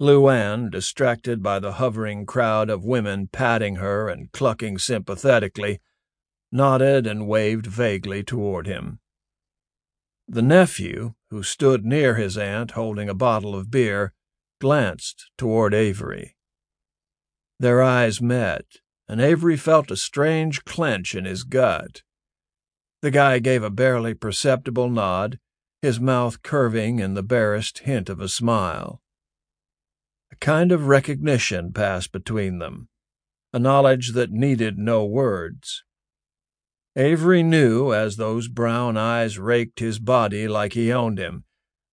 Luann, distracted by the hovering crowd of women patting her and clucking sympathetically, nodded and waved vaguely toward him. The nephew, who stood near his aunt holding a bottle of beer, glanced toward Avery. Their eyes met, and Avery felt a strange clench in his gut. The guy gave a barely perceptible nod, his mouth curving in the barest hint of a smile. A kind of recognition passed between them, a knowledge that needed no words. Avery knew, as those brown eyes raked his body like he owned him,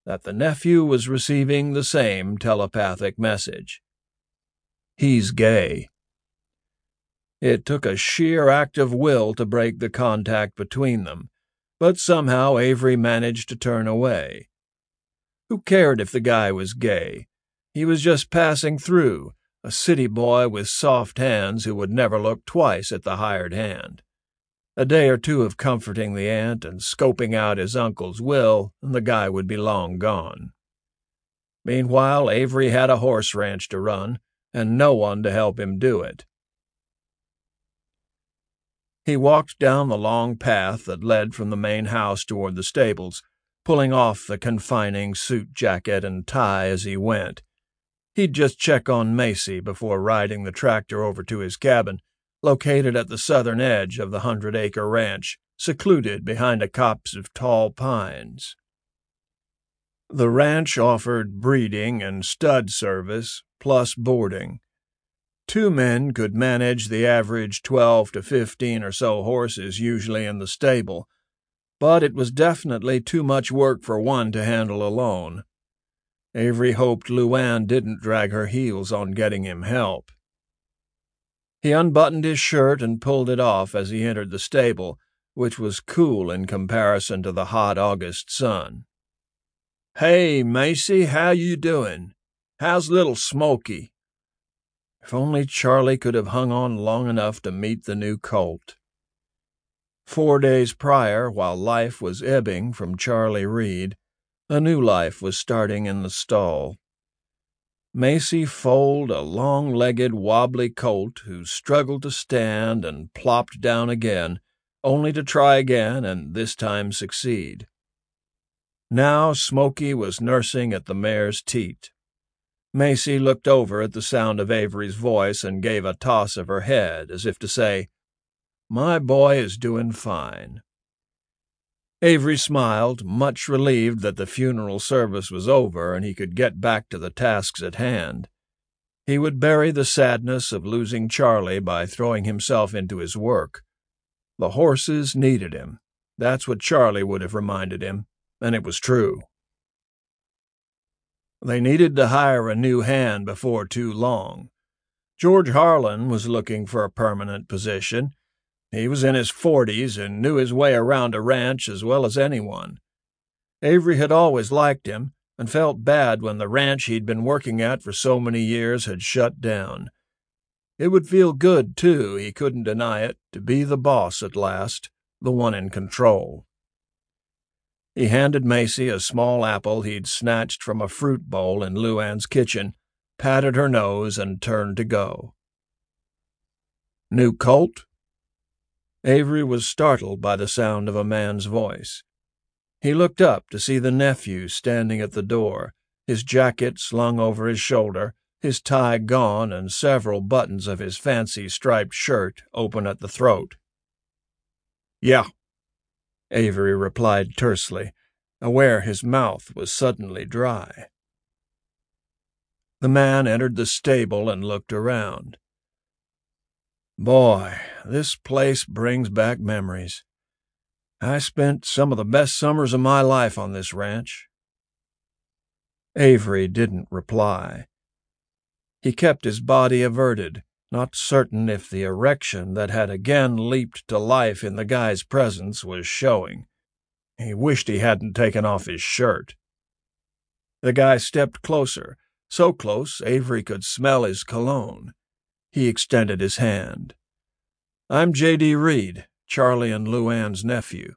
that the nephew was receiving the same telepathic message. He's gay. It took a sheer act of will to break the contact between them, but somehow Avery managed to turn away. Who cared if the guy was gay? He was just passing through, a city boy with soft hands who would never look twice at the hired hand. A day or two of comforting the aunt and scoping out his uncle's will, and the guy would be long gone. Meanwhile, Avery had a horse ranch to run, and no one to help him do it. He walked down the long path that led from the main house toward the stables, pulling off the confining suit jacket and tie as he went. He'd just check on Macy before riding the tractor over to his cabin located at the southern edge of the hundred acre ranch, secluded behind a copse of tall pines. The ranch offered breeding and stud service, plus boarding. Two men could manage the average 12 to 15 or so horses usually in the stable, but it was definitely too much work for one to handle alone. Avery hoped Luann didn't drag her heels on getting him help. He unbuttoned his shirt and pulled it off as he entered the stable, which was cool in comparison to the hot August sun. Hey, Macy, how you doing? How's little Smoky? If only Charlie could have hung on long enough to meet the new colt. Four days prior, while life was ebbing from Charlie Reed, a new life was starting in the stall. Macy foaled a long legged, wobbly colt who struggled to stand and plopped down again, only to try again and this time succeed. Now Smoky was nursing at the mare's teat. Macy looked over at the sound of Avery's voice and gave a toss of her head as if to say, My boy is doing fine. Avery smiled, much relieved that the funeral service was over and he could get back to the tasks at hand. He would bury the sadness of losing Charlie by throwing himself into his work. The horses needed him. That's what Charlie would have reminded him, and it was true. They needed to hire a new hand before too long. George Harlan was looking for a permanent position, he was in his forties and knew his way around a ranch as well as anyone. Avery had always liked him and felt bad when the ranch he'd been working at for so many years had shut down. It would feel good, too, he couldn't deny it, to be the boss at last, the one in control. He handed Macy a small apple he'd snatched from a fruit bowl in Luann's kitchen, patted her nose, and turned to go. New colt? Avery was startled by the sound of a man's voice. He looked up to see the nephew standing at the door, his jacket slung over his shoulder, his tie gone, and several buttons of his fancy striped shirt open at the throat. Yeah, Avery replied tersely, aware his mouth was suddenly dry. The man entered the stable and looked around. Boy, this place brings back memories. I spent some of the best summers of my life on this ranch. Avery didn't reply. He kept his body averted, not certain if the erection that had again leaped to life in the guy's presence was showing. He wished he hadn't taken off his shirt. The guy stepped closer, so close Avery could smell his cologne. He extended his hand. I'm J.D. Reed, Charlie and Luann's nephew.